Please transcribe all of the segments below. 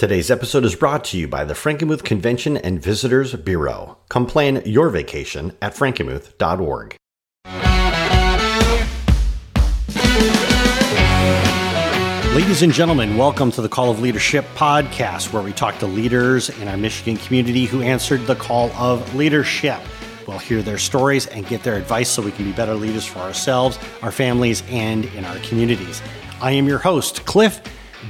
Today's episode is brought to you by the Frankenmuth Convention and Visitors Bureau. Come plan your vacation at frankenmuth.org. Ladies and gentlemen, welcome to the Call of Leadership podcast, where we talk to leaders in our Michigan community who answered the call of leadership. We'll hear their stories and get their advice so we can be better leaders for ourselves, our families, and in our communities. I am your host, Cliff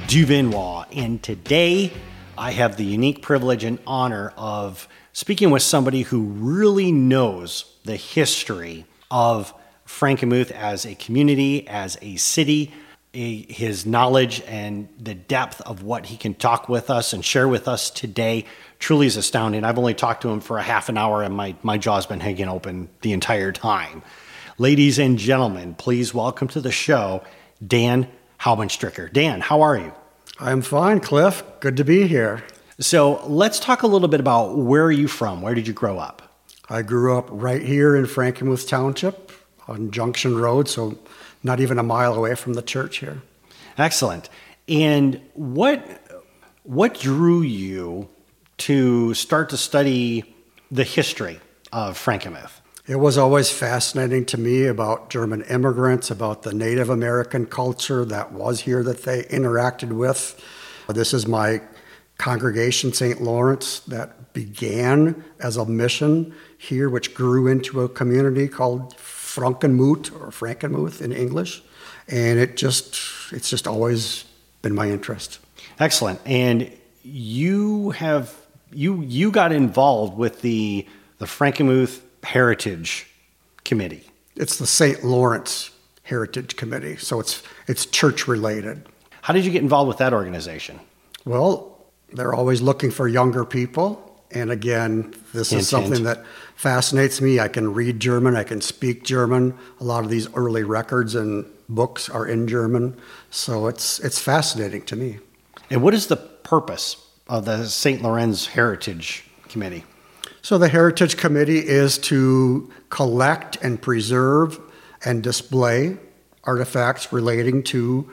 Duvenois, and today I have the unique privilege and honor of speaking with somebody who really knows the history of Frankenmuth as a community, as a city, a, his knowledge and the depth of what he can talk with us and share with us today truly is astounding. I've only talked to him for a half an hour and my, my jaw's been hanging open the entire time. Ladies and gentlemen, please welcome to the show Dan Haubenstricker. Dan, how are you? I'm fine, Cliff. Good to be here. So let's talk a little bit about where are you from? Where did you grow up? I grew up right here in Frankenmuth Township on Junction Road, so not even a mile away from the church here. Excellent. And what what drew you to start to study the history of Frankenmuth? It was always fascinating to me about German immigrants, about the Native American culture that was here that they interacted with. This is my congregation, St. Lawrence, that began as a mission here, which grew into a community called Frankenmuth or Frankenmuth in English, and it just it's just always been my interest. Excellent. And you have you you got involved with the the Frankenmuth Heritage Committee. It's the St. Lawrence Heritage Committee, so it's it's church related. How did you get involved with that organization? Well, they're always looking for younger people and again, this is something that fascinates me. I can read German, I can speak German. A lot of these early records and books are in German, so it's it's fascinating to me. And what is the purpose of the St. Lawrence Heritage Committee? So the Heritage Committee is to collect and preserve and display artifacts relating to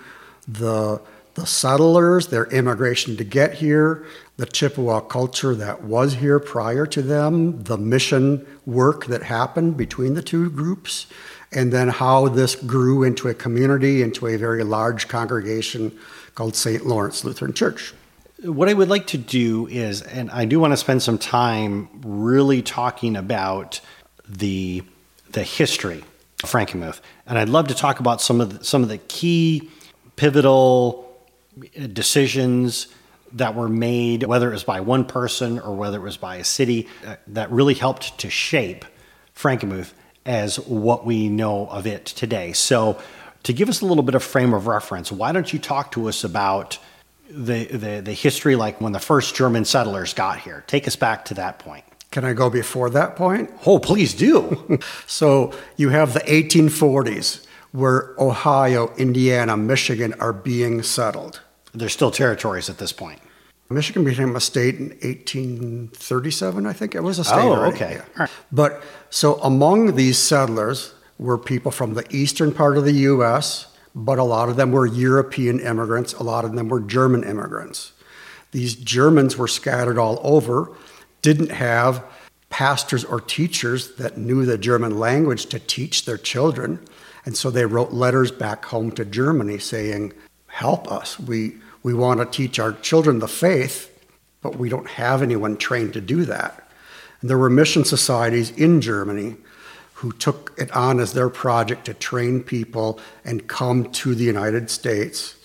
the the settlers, their immigration to get here, the Chippewa culture that was here prior to them, the mission work that happened between the two groups, and then how this grew into a community, into a very large congregation called St. Lawrence Lutheran Church. What I would like to do is, and I do want to spend some time really talking about the the history of Frankenmuth, and I'd love to talk about some of the, some of the key pivotal decisions that were made, whether it was by one person or whether it was by a city, uh, that really helped to shape Frankenmuth as what we know of it today. So, to give us a little bit of frame of reference, why don't you talk to us about the, the, the history, like when the first German settlers got here? Take us back to that point. Can I go before that point? Oh, please do. so, you have the 1840s where Ohio, Indiana, Michigan are being settled. They're still territories at this point. Michigan became a state in 1837, I think it was a state. Oh, already. okay. Yeah. But so among these settlers were people from the eastern part of the U.S., but a lot of them were European immigrants, a lot of them were German immigrants. These Germans were scattered all over, didn't have pastors or teachers that knew the German language to teach their children. And so they wrote letters back home to Germany saying, Help us. We, we want to teach our children the faith, but we don't have anyone trained to do that. And there were mission societies in Germany who took it on as their project to train people and come to the United States,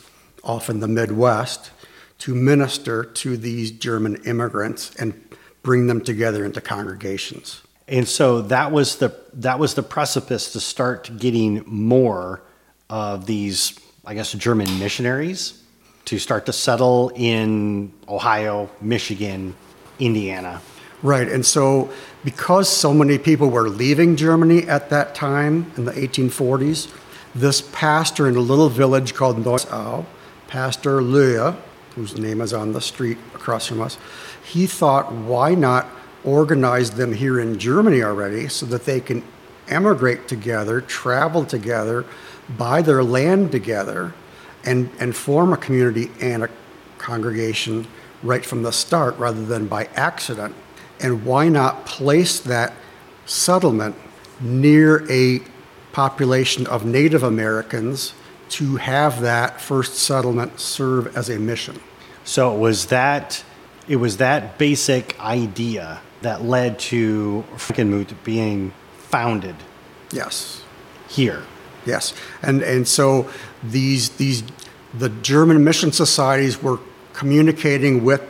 often the Midwest, to minister to these German immigrants and bring them together into congregations. And so that was the that was the precipice to start getting more of these, I guess, German missionaries to start to settle in Ohio, Michigan, Indiana. Right. And so because so many people were leaving Germany at that time in the 1840s, this pastor in a little village called Neuendettelsau, Pastor Löhe, whose name is on the street across from us, he thought, why not organize them here in Germany already so that they can emigrate together, travel together, buy their land together, and, and form a community and a congregation right from the start rather than by accident? And why not place that settlement near a population of Native Americans to have that first settlement serve as a mission? So it was that it was that basic idea that led to Frankenmuth being founded Yes. here. Yes, and and so these these the German mission societies were communicating with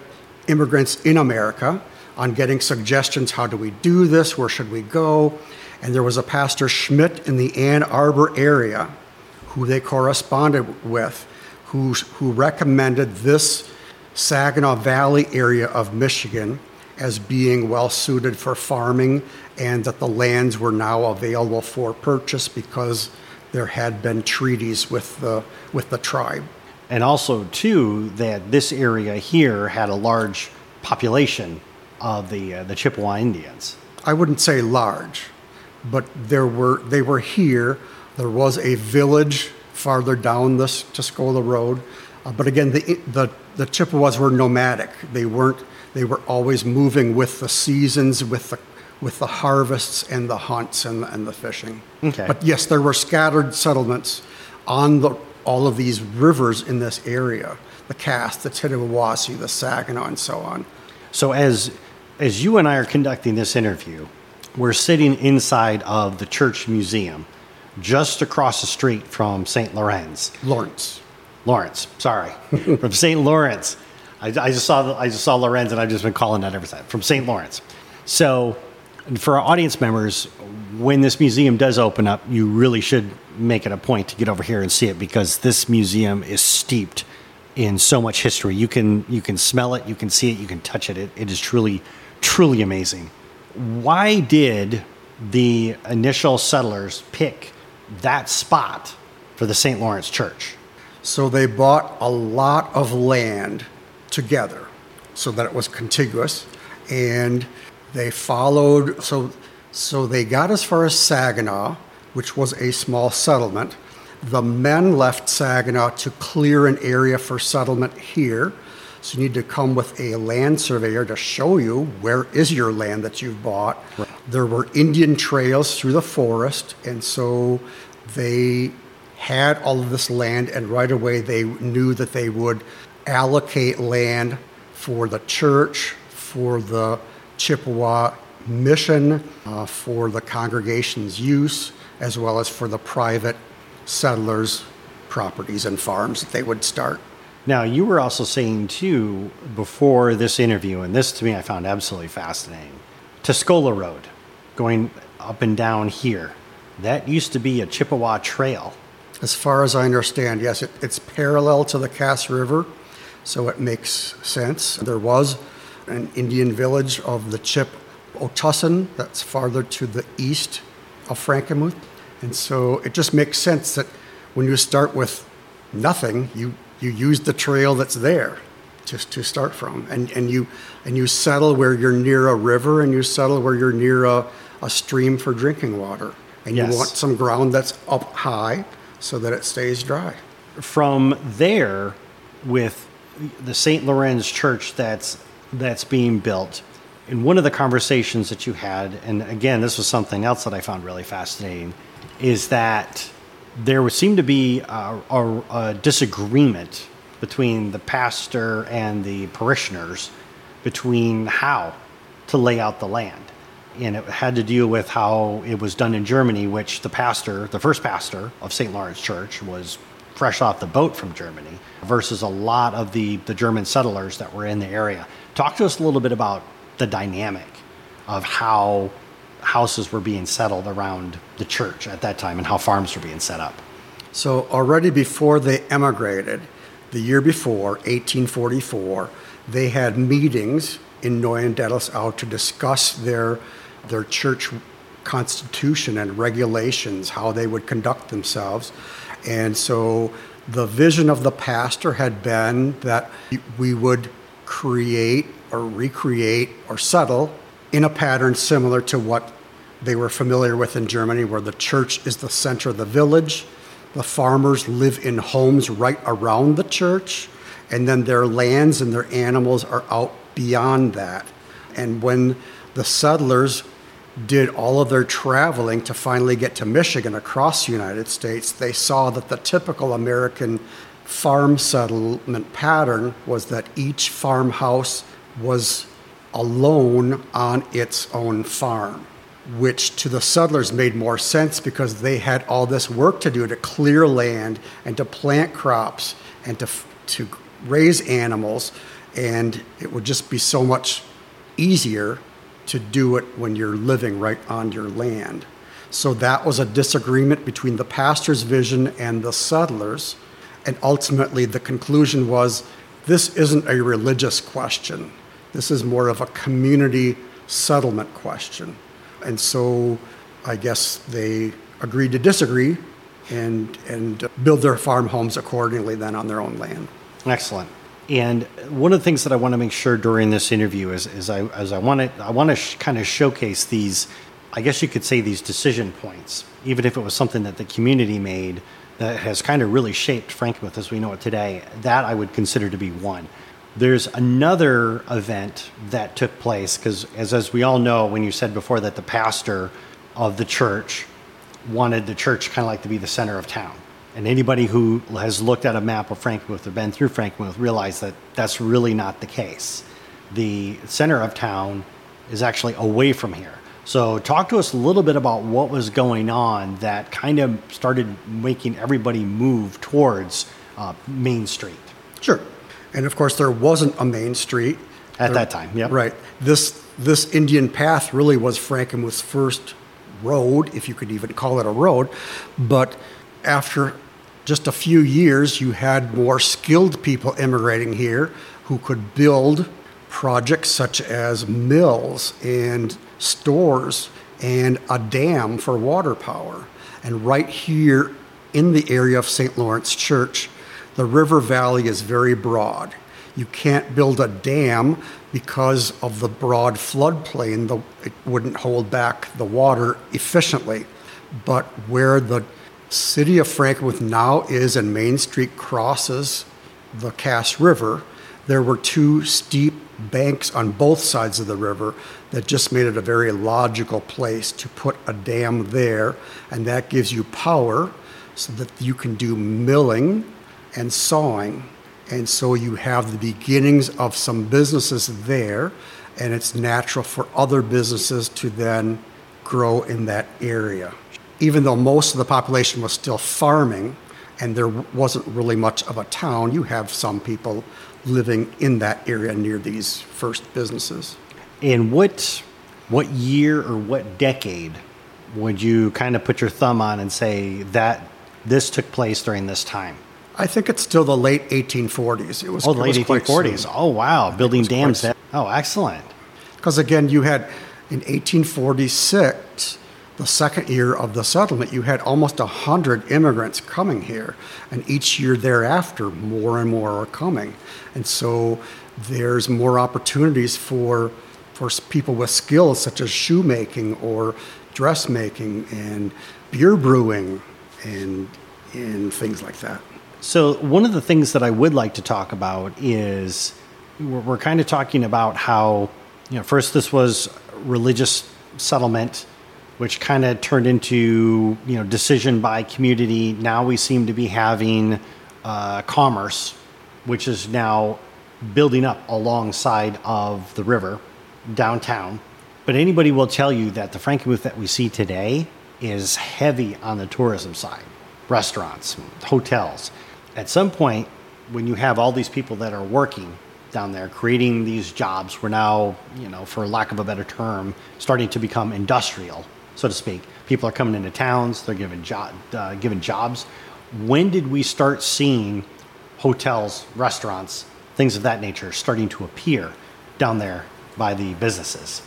immigrants in America on getting suggestions. How do we do this? Where should we go? And there was a pastor Schmidt in the Ann Arbor area, who they corresponded with, who who recommended this Saginaw Valley area of Michigan as being well suited for farming and that the lands were now available for purchase because there had been treaties with the, with the tribe. And also, too, that this area here had a large population of the, uh, the Chippewa Indians. I wouldn't say large, but there were, they were here. There was a village farther down this Tuscola Road. Uh, but again, the, the, the Chippewas were nomadic. They weren't, they were always moving with the seasons, with the with the harvests and the hunts and, and the fishing. Okay. But yes, there were scattered settlements on the, all of these rivers in this area the Cass, the Tittabawassee, the Saginaw, and so on. So as as you and I are conducting this interview, we're sitting inside of the church museum, just across the street from St. Lawrence. Lawrence. Lawrence, sorry, from St. Lawrence. I, I just saw I just saw Lorenz, and I've just been calling that ever since. From St. Lawrence. So for our audience members, when this museum does open up, you really should make it a point to get over here and see it because this museum is steeped in so much history. You can you can smell it, you can see it, you can touch it. It, it is truly truly amazing. Why did the initial settlers pick that spot for the St. Lawrence Church? So they bought a lot of land together so that it was contiguous and they followed, so, so they got as far as Saginaw, which was a small settlement. The men left Saginaw to clear an area for settlement here. So you need to come with a land surveyor to show you where is your land that you've bought. Right. There were Indian trails through the forest, and so they had all of this land, and right away they knew that they would allocate land for the church, for the Chippewa mission uh, for the congregation's use, as well as for the private settlers' properties and farms that they would start. Now, you were also saying, too, before this interview, and this to me I found absolutely fascinating Tuscola Road, going up and down here, that used to be a Chippewa trail. As far as I understand, yes, it, it's parallel to the Cass River, so it makes sense. There was an Indian village of the Chip Otussin, that's farther to the east of Frankenmuth. And so it just makes sense that when you start with nothing, you, you use the trail that's there just to start from. And, and, you, and you settle where you're near a river and you settle where you're near a, a stream for drinking water. And yes. you want some ground that's up high so that it stays dry. From there, with the St. Lorenz Church that's that's being built. In one of the conversations that you had, and again, this was something else that I found really fascinating, is that there would seem to be a, a, a disagreement between the pastor and the parishioners between how to lay out the land. And it had to deal with how it was done in Germany, which the pastor, the first pastor of St. Lawrence Church, was fresh off the boat from Germany, versus a lot of the, the German settlers that were in the area. Talk to us a little bit about the dynamic of how houses were being settled around the church at that time and how farms were being set up. So, already before they emigrated, the year before, 1844, they had meetings in Neuendettelsau to discuss their, their church constitution and regulations, how they would conduct themselves. And so the vision of the pastor had been that we would create or recreate or settle in a pattern similar to what they were familiar with in Germany, where the church is the center of the village. The farmers live in homes right around the church, and then their lands and their animals are out beyond that. And when the settlers did all of their traveling to finally get to Michigan across the United States, they saw that the typical American farm settlement pattern was that each farmhouse was alone on its own farm, which to the settlers made more sense because they had all this work to do to clear land and to plant crops and to, to raise animals, and it would just be so much easier to do it when you're living right on your land. So that was a disagreement between the pastor's vision and the settlers. And ultimately, the conclusion was this isn't a religious question. This is more of a community settlement question. And so I guess they agreed to disagree and, and build their farm homes accordingly then on their own land. Excellent. And one of the things that I want to make sure during this interview is, is I, as I want to, I want to sh- kind of showcase these, I guess you could say these decision points, even if it was something that the community made that has kind of really shaped Frankenmuth as we know it today. That I would consider to be one. There's another event that took place because, as, as we all know, when you said before that the pastor of the church wanted the church kind of like to be the center of town. And anybody who has looked at a map of Frankenmuth or been through Frankenmuth realize that that's really not the case. The center of town is actually away from here. So, talk to us a little bit about what was going on that kind of started making everybody move towards uh, Main Street. Sure. And of course, there wasn't a main street at there, that time. Yep. Right. This this Indian Path really was Frankenmuth's first road, if you could even call it a road. But after just a few years, you had more skilled people immigrating here who could build projects such as mills and stores and a dam for water power. And right here in the area of St. Lawrence Church, the river valley is very broad. You can't build a dam because of the broad floodplain. The, it wouldn't hold back the water efficiently. But where the city of Frankenmuth now is and Main Street crosses the Cass River, there were two steep banks on both sides of the river that just made it a very logical place to put a dam there, and that gives you power so that you can do milling and sawing. And so you have the beginnings of some businesses there, and it's natural for other businesses to then grow in that area. Even though most of the population was still farming and there wasn't really much of a town, you have some people living in that area near these first businesses. And what what year or what decade would you kind of put your thumb on and say that this took place during this time? I think it's still the late 1840s. It was oh, the late 1840s. Oh, wow, building dams. oh, excellent. Because again, you had in 1846, the second year of the settlement, you had almost 100 immigrants coming here. And each year thereafter, more and more are coming. And so there's more opportunities for, for people with skills such as shoemaking or dressmaking and beer brewing and, and things like that. So, one of the things that I would like to talk about is we're, we're kind of talking about how, you know, first this was religious settlement, which kind of turned into, you know, decision by community. Now we seem to be having uh, commerce, which is now building up alongside of the river downtown. But anybody will tell you that the Frankenmuth that we see today is heavy on the tourism side restaurants, hotels at some point, when you have all these people that are working down there, creating these jobs, we're now, you know, for lack of a better term, starting to become industrial, so to speak. People are coming into towns, they're given, uh, given jobs. When did we start seeing hotels, restaurants, things of that nature starting to appear down there by the businesses?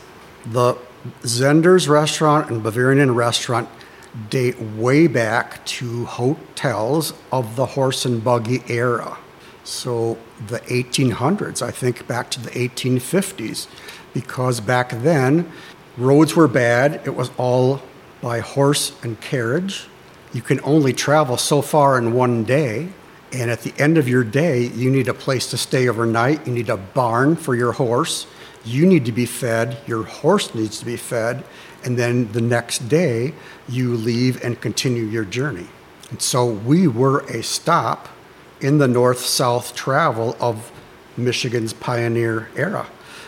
The Zehnder's restaurant and Bavarian restaurant date way back to hotels of the horse and buggy era. So the 1800s, I think back to the 1850s, because back then roads were bad. It was all by horse and carriage. You can only travel so far in one day, And at the end of your day, you need a place to stay overnight. You need a barn for your horse. You need to be fed. Your horse needs to be fed. And then the next day, you leave and continue your journey. And so we were a stop in the north south travel of Michigan's pioneer era.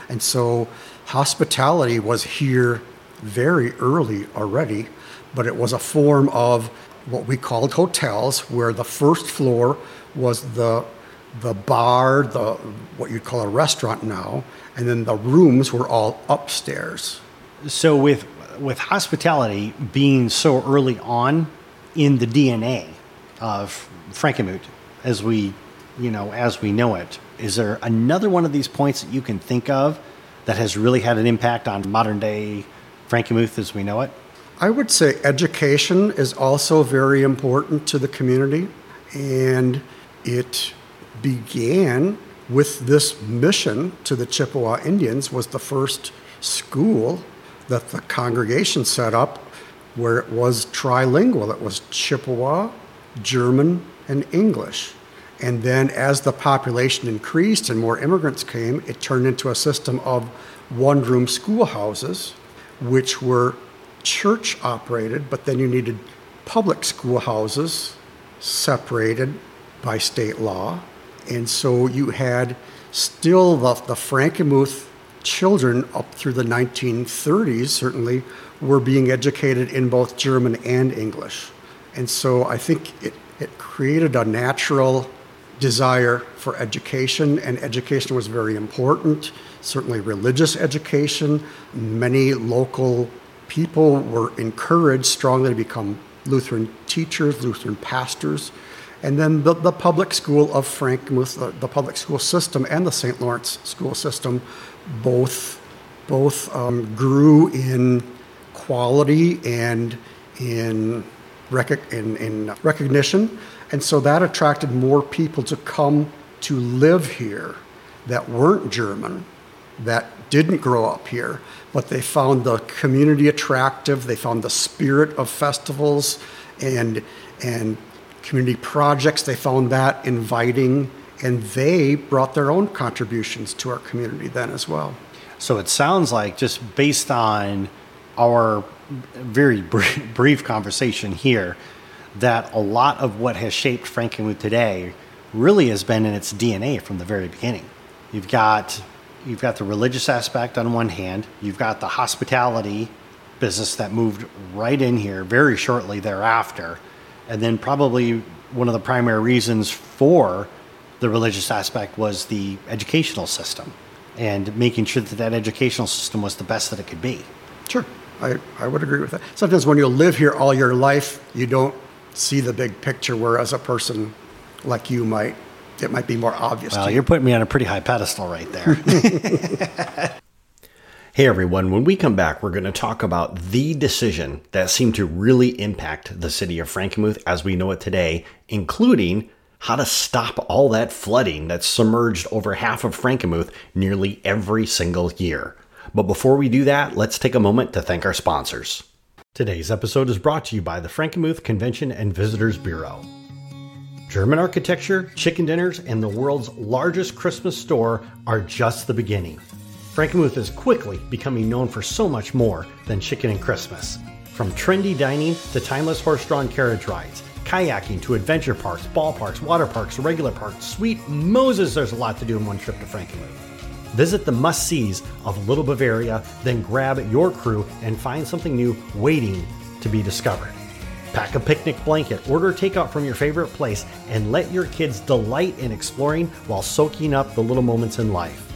And so hospitality was here very early already, but it was a form of what we called hotels, where the first floor was the the bar, the what you'd call a restaurant now, and then the rooms were all upstairs. So with with hospitality being so early on in the DNA of Frankenmuth, as we you know as we know it, is there another one of these points that you can think of that has really had an impact on modern day Frankenmuth as we know it? I would say education is also very important to the community, and it began with this mission to the Chippewa Indians was the first school that the congregation set up where it was trilingual. It was Chippewa, German, and English. And then as the population increased and more immigrants came, it turned into a system of one room schoolhouses, which were church operated, but then you needed public schoolhouses separated by state law. And so you had still the, the Frankenmuth children up through the 1930s, certainly, were being educated in both German and English. And so I think it, it created a natural desire for education, and education was very important, certainly religious education. Many local people were encouraged strongly to become Lutheran teachers, Lutheran pastors. And then the, the public school of Frankenmuth, the, the public school system, and the St. Lawrence school system both, both um, grew in quality and in, rec- in, in recognition. And so that attracted more people to come to live here that weren't German, that didn't grow up here, but they found the community attractive. They found the spirit of festivals and, and community projects. They found that inviting, and they brought their own contributions to our community then as well. So it sounds like, just based on our very brief conversation here, that a lot of what has shaped Frankenmuth today really has been in its DNA from the very beginning. You've got you've got the religious aspect on one hand, you've got the hospitality business that moved right in here very shortly thereafter, and then probably one of the primary reasons for the religious aspect was the educational system and making sure that that educational system was the best that it could be. Sure, I, I would agree with that. Sometimes when you live here all your life, you don't see the big picture, whereas a person like you might it might be more obvious. Well, you're putting me on a pretty high pedestal right there. hey, everyone. When we come back, we're going to talk about the decision that seemed to really impact the city of Frankenmuth as we know it today, including how to stop all that flooding that submerged over half of Frankenmuth nearly every single year. But before we do that, let's take a moment to thank our sponsors. Today's episode is brought to you by the Frankenmuth Convention and Visitors Bureau. German architecture, chicken dinners, and the world's largest Christmas store are just the beginning. Frankenmuth is quickly becoming known for so much more than chicken and Christmas. From trendy dining to timeless horse drawn carriage rides, kayaking to adventure parks, ballparks, water parks, regular parks, sweet Moses, there's a lot to do in one trip to Frankenmuth. Visit the must sees of Little Bavaria, then grab your crew and find something new waiting to be discovered. Pack a picnic blanket, order takeout from your favorite place, and let your kids delight in exploring while soaking up the little moments in life.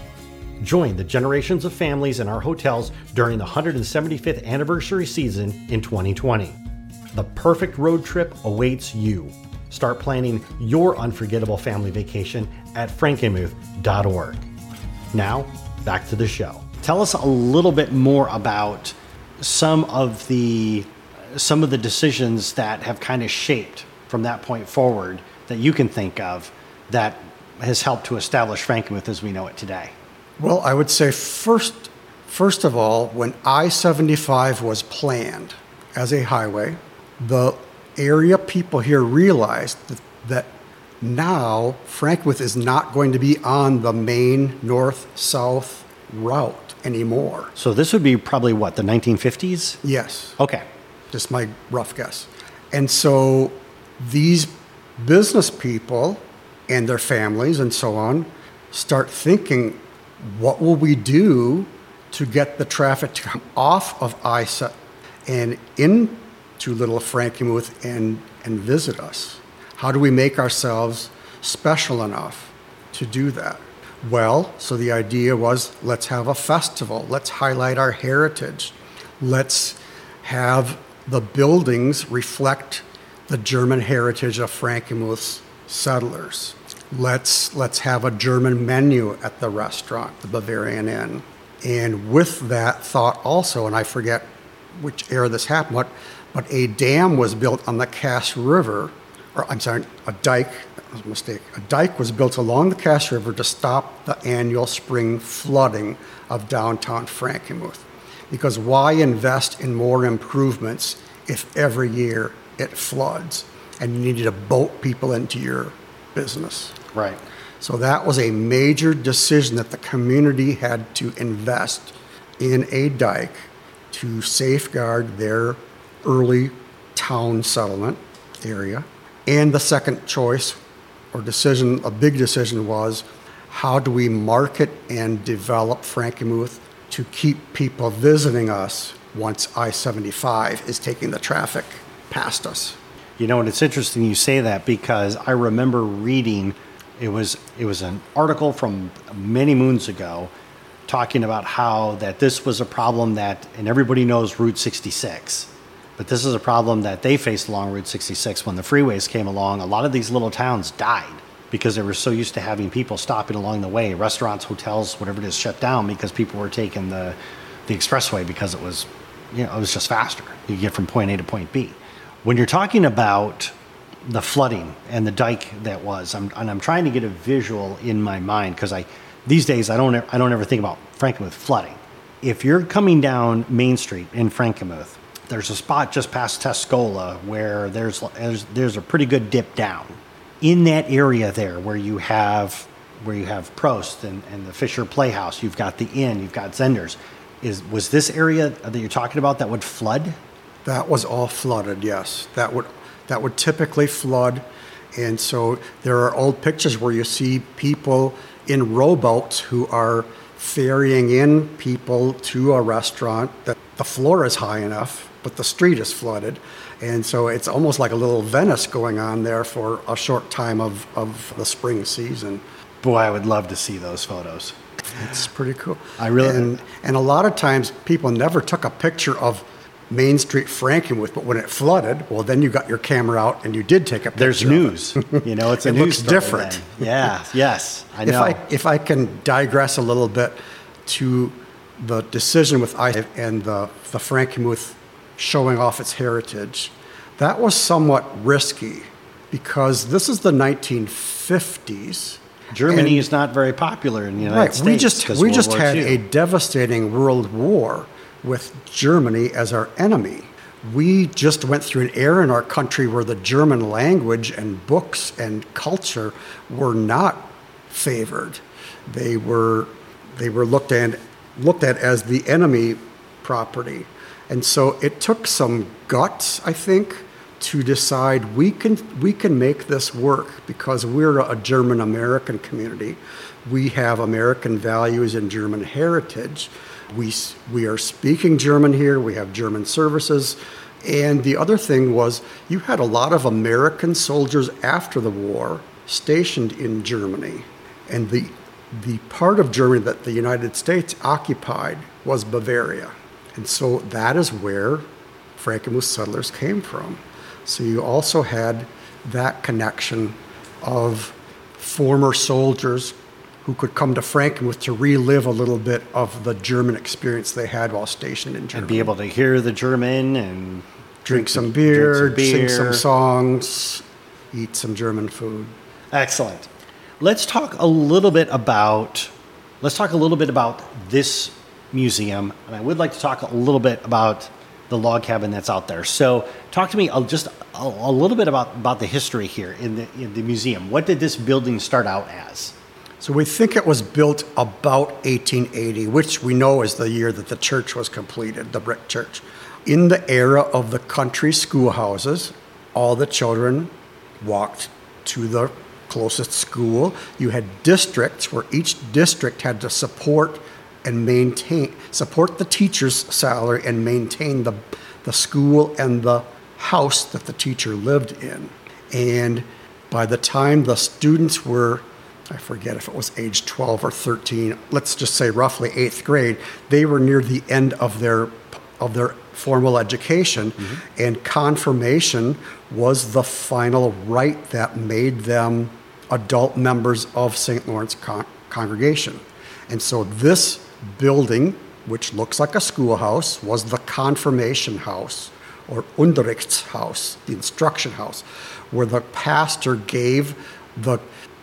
Join the generations of families in our hotels during the 175th anniversary season in 2020. The perfect road trip awaits you. Start planning your unforgettable family vacation at frankenmuth.org. Now, back to the show. Tell us a little bit more about some of the some of the decisions that have kind of shaped from that point forward that you can think of that has helped to establish Frankenmuth as we know it today? Well, I would say first, first of all, when I 75 was planned as a highway, the area people here realized that, that now Frankenmuth is not going to be on the main north south route anymore. So this would be probably what, the 1950s? Yes. Okay. Just my rough guess. And so these business people and their families and so on start thinking, what will we do to get the traffic to come off of ISA and into Little Frankenmuth and, and visit us? How do we make ourselves special enough to do that? Well, so the idea was let's have a festival, let's highlight our heritage, let's have the buildings reflect the German heritage of Frankenmuth's settlers. Let's, let's have a German menu at the restaurant, the Bavarian Inn. And with that thought also, and I forget which era this happened, but, but a dam was built on the Cass River, or I'm sorry, a dike, that was a mistake. A dike was built along the Cass River to stop the annual spring flooding of downtown Frankenmuth. Because why invest in more improvements if every year it floods and you needed to boat people into your business? Right. So that was a major decision that the community had to invest in a dike to safeguard their early town settlement area. And the second choice or decision, a big decision was how do we market and develop Frankenmuth to keep people visiting us once I 75 is taking the traffic past us? You know, and it's interesting you say that because I remember reading it was it was an article from many moons ago talking about how that this was a problem that and everybody knows Route 66 but this is a problem that they faced along Route 66 when the freeways came along. A lot of these little towns died because they were so used to having people stopping along the way, restaurants, hotels, whatever it is, shut down because people were taking the the expressway because it was, you know, it was just faster. You get from point A to point B. When you're talking about the flooding and the dike that was, I'm, and I'm trying to get a visual in my mind because I these days I don't I don't ever think about Frankenmuth flooding. If you're coming down Main Street in Frankenmuth there's a spot just past Tuscola where there's, there's there's a pretty good dip down. In that area there where you have where you have Prost and, and the Fisher Playhouse, you've got the inn, you've got Zehnders. Is was this area that you're talking about that would flood? That was all flooded, yes. That would that would typically flood. And so there are old pictures where you see people in rowboats who are ferrying in people to a restaurant that the floor is high enough but the street is flooded. And so it's almost like a little Venice going on there for a short time of, of the spring season. Boy, I would love to see those photos. It's pretty cool. I really and, and a lot of times people never took a picture of Main Street Frankenmuth, but when it flooded, well, then you got your camera out and you did take a picture. There's news. you know, it's a it news looks different. Then. Yeah. yes. I know. If I if I can digress a little bit to the decision with I and the the Frankenmuth showing off its heritage. That was somewhat risky because this is the 1950s. Germany is not very popular in the United right, States. We just, we World just War had II. a devastating world war with Germany as our enemy. We just went through an era in our country where the German language and books and culture were not favored. They were, they were looked at, looked at as the enemy property. And so it took some guts, I think, to decide we can we can make this work because we're a German American community. We have American values and German heritage. We we are speaking German here. We have German services. And the other thing was you had a lot of American soldiers after the war stationed in Germany. And the the part of Germany that the United States occupied was Bavaria. And so that is where Frankenmuth settlers came from. So you also had that connection of former soldiers who could come to Frankenmuth to relive a little bit of the German experience they had while stationed in Germany. and be able to hear the German and drink some beer, drink some sing some songs, eat some German food. Excellent. Let's talk a little bit about let's talk a little bit about this museum, and I would like to talk a little bit about the log cabin that's out there. So, talk to me just a, a little bit about, about the history here in the, in the museum. What did this building start out as? So we think it was built about 1880, which we know is the year that the church was completed, the brick church. In the era of the country schoolhouses, all the children walked to the closest school. You had districts where each district had to support and maintain support the teacher's salary and maintain the the school and the house that the teacher lived in. And by the time the students were I forget if it was age 12 or 13, let's just say roughly 8th grade, they were near the end of their of their formal education mm-hmm. and confirmation was the final rite that made them adult members of St. Lawrence con- congregation. And so this building, which looks like a schoolhouse, was the confirmation house or Unterrichtshaus, the instruction house, where the pastor gave the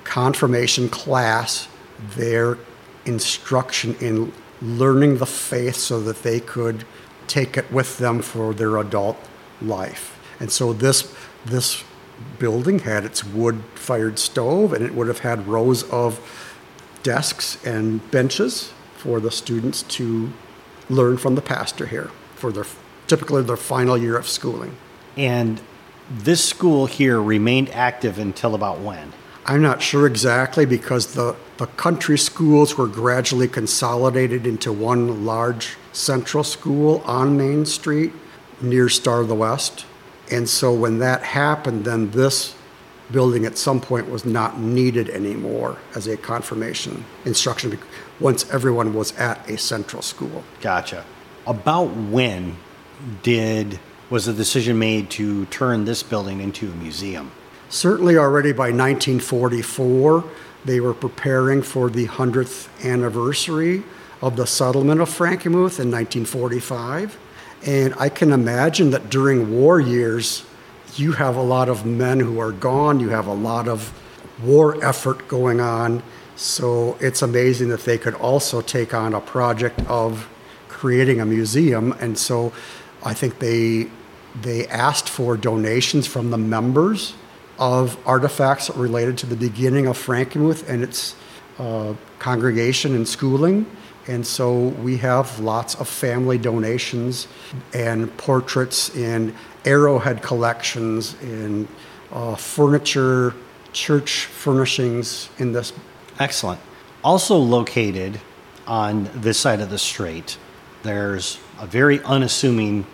confirmation class their instruction in learning the faith so that they could take it with them for their adult life. And so this this building had its wood fired stove and it would have had rows of desks and benches for the students to learn from the pastor here for their typically their final year of schooling. And this school here remained active until about when? I'm not sure exactly because the, the country schools were gradually consolidated into one large central school on Main Street near Star of the West. And so when that happened, then this building at some point was not needed anymore as a confirmation instruction once everyone was at a central school. Gotcha. About when did was the decision made to turn this building into a museum? Certainly already by 1944 they were preparing for the 100th anniversary of the settlement of Frankenmuth in 1945. And I can imagine that during war years, you have a lot of men who are gone, you have a lot of war effort going on. So it's amazing that they could also take on a project of creating a museum. And so I think they they asked for donations from the members of artifacts related to the beginning of Frankenmuth and its uh, congregation and schooling. And so we have lots of family donations and portraits and arrowhead collections and uh, furniture, church furnishings in this. Excellent. Also located on this side of the strait, there's a very unassuming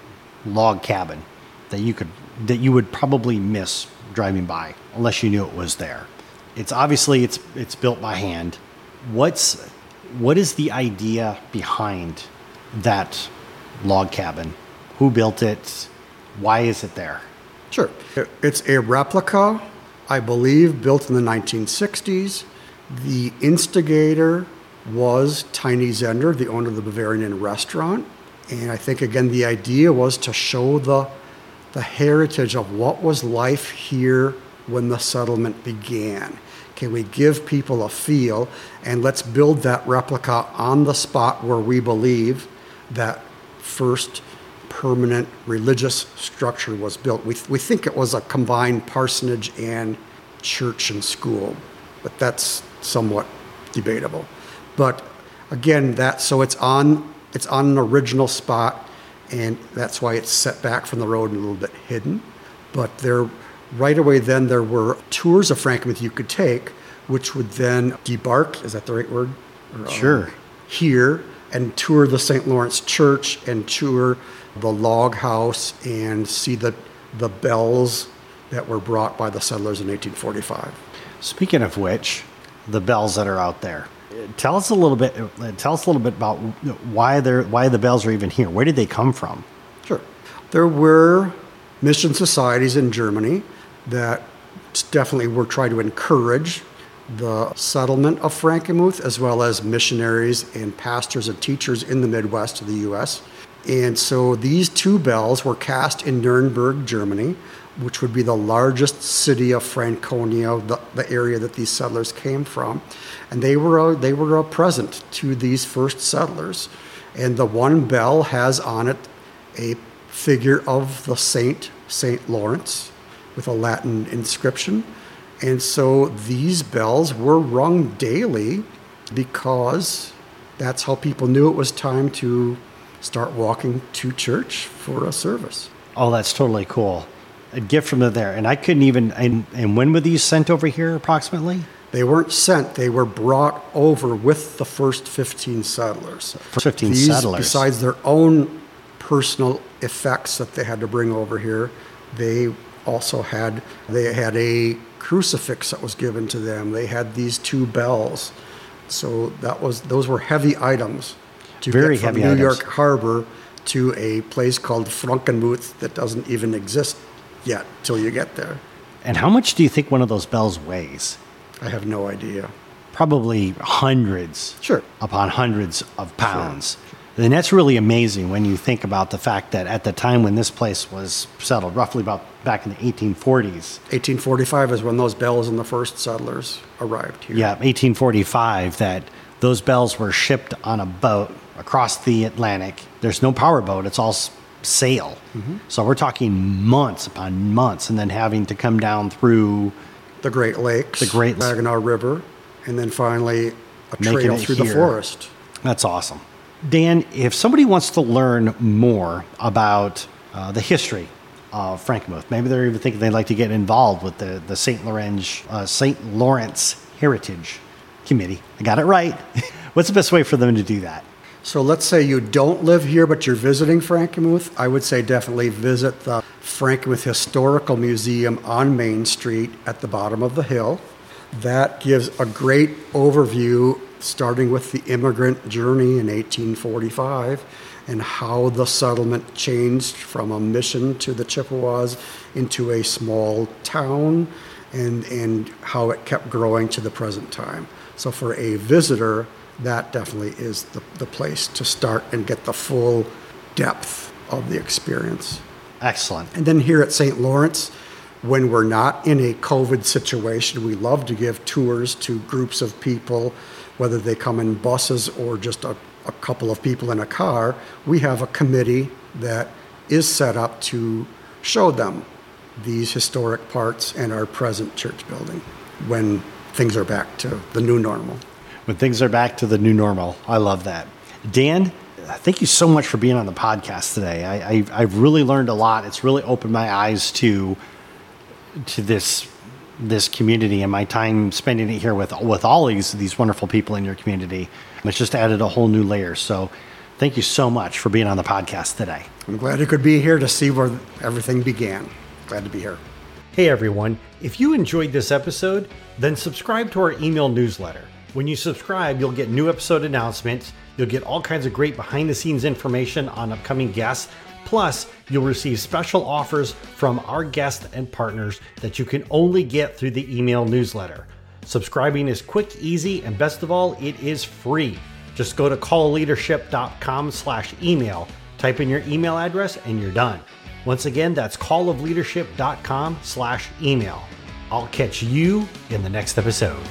log cabin that you could that you would probably miss driving by unless you knew it was there. It's obviously it's it's built by hand. What's what is the idea behind that log cabin? Who built it? Why is it there? Sure. It's a replica, I believe, built in the 1960s. The instigator was Tiny Zehnder, the owner of the Bavarian Inn restaurant. And I think, again, the idea was to show the, the heritage of what was life here when the settlement began. Can we give people a feel? And let's build that replica on the spot where we believe that first permanent religious structure was built. We, we think it was a combined parsonage and church and school, but that's somewhat debatable. But again, that so it's on it's on an original spot, and that's why it's set back from the road and a little bit hidden. But there right away then there were tours of Frankenmuth you could take, which would then debark, is that the right word? Or, sure. Um, here and tour the St. Lawrence Church and tour the log house and see the, the bells that were brought by the settlers in 1845. Speaking of which, the bells that are out there. Tell us a little bit. Uh, tell us a little bit about why they're why the bells are even here. Where did they come from? Sure, there were mission societies in Germany that definitely were trying to encourage the settlement of Frankenmuth, as well as missionaries and pastors and teachers in the Midwest of the U.S. And so these two bells were cast in Nuremberg, Germany, which would be the largest city of Franconia, the, the area that these settlers came from. And they were, a, they were a present to these first settlers. And the one bell has on it a figure of the saint, Saint Lawrence, with a Latin inscription. And so these bells were rung daily because that's how people knew it was time to start walking to church for a service. Oh, that's totally cool. A gift from there. And I couldn't even, and, and when were these sent over here approximately? They weren't sent, they were brought over with the first 15 settlers. For 15 These, settlers. besides their own personal effects that they had to bring over here, they also had they had a crucifix that was given to them. They had these two bells. So that was those were heavy items to Very get from heavy New items. York Harbor to a place called Frankenmuth that doesn't even exist yet till you get there. And how much do you think one of those bells weighs? I have no idea. Probably hundreds Sure. upon hundreds of pounds. And that's really amazing when you think about the fact that at the time when this place was settled, roughly about back in the 1840s, 1845 is when those bells and the first settlers arrived here. yeah, 1845, that those bells were shipped on a boat across the Atlantic. There's no power boat, it's all s- sail. So we're talking months upon months, and then having to come down through The Great Lakes, The Great- Saginaw River, and then finally a trail through the forest. That's awesome. Dan, if somebody wants to learn more about uh, the history of Frankenmuth, maybe they're even thinking they'd like to get involved with the, the St. Lawrence, uh, St. Lorenz Heritage Committee. I got it right. What's the best way for them to do that? So let's say you don't live here, but you're visiting Frankenmuth. I would say definitely visit the Frankenmuth Historical Museum on Main Street at the bottom of the hill. That gives a great overview, starting with the immigrant journey in 1845 and how the settlement changed from a mission to the Chippewas into a small town and, and how it kept growing to the present time. So for a visitor, that definitely is the, the place to start and get the full depth of the experience. Excellent. And then here at St. Lorenz, when we're not in a COVID situation, we love to give tours to groups of people, whether they come in buses or just a, a couple of people in a car. We have a committee that is set up to show them these historic parts and our present church building when things are back to the new normal. When things are back to the new normal. I love that. Dan, thank you so much for being on the podcast today. I, I, I've really learned a lot. It's really opened my eyes to to this this community and my time spending it here with with all these these wonderful people in your community. It's just added a whole new layer. So thank you so much for being on the podcast today. I'm glad you could be here to see where everything began. Glad to be here. Hey everyone, if you enjoyed this episode, then subscribe to our email newsletter. When you subscribe, you'll get new episode announcements, you'll get all kinds of great behind the scenes information on upcoming guests, plus, you'll receive special offers from our guests and partners that you can only get through the email newsletter. Subscribing is quick, easy, and best of all, it is free. Just go to callleadership.com slash email, type in your email address, and you're done. Once again, that's callofleadership.com slash email. I'll catch you in the next episode.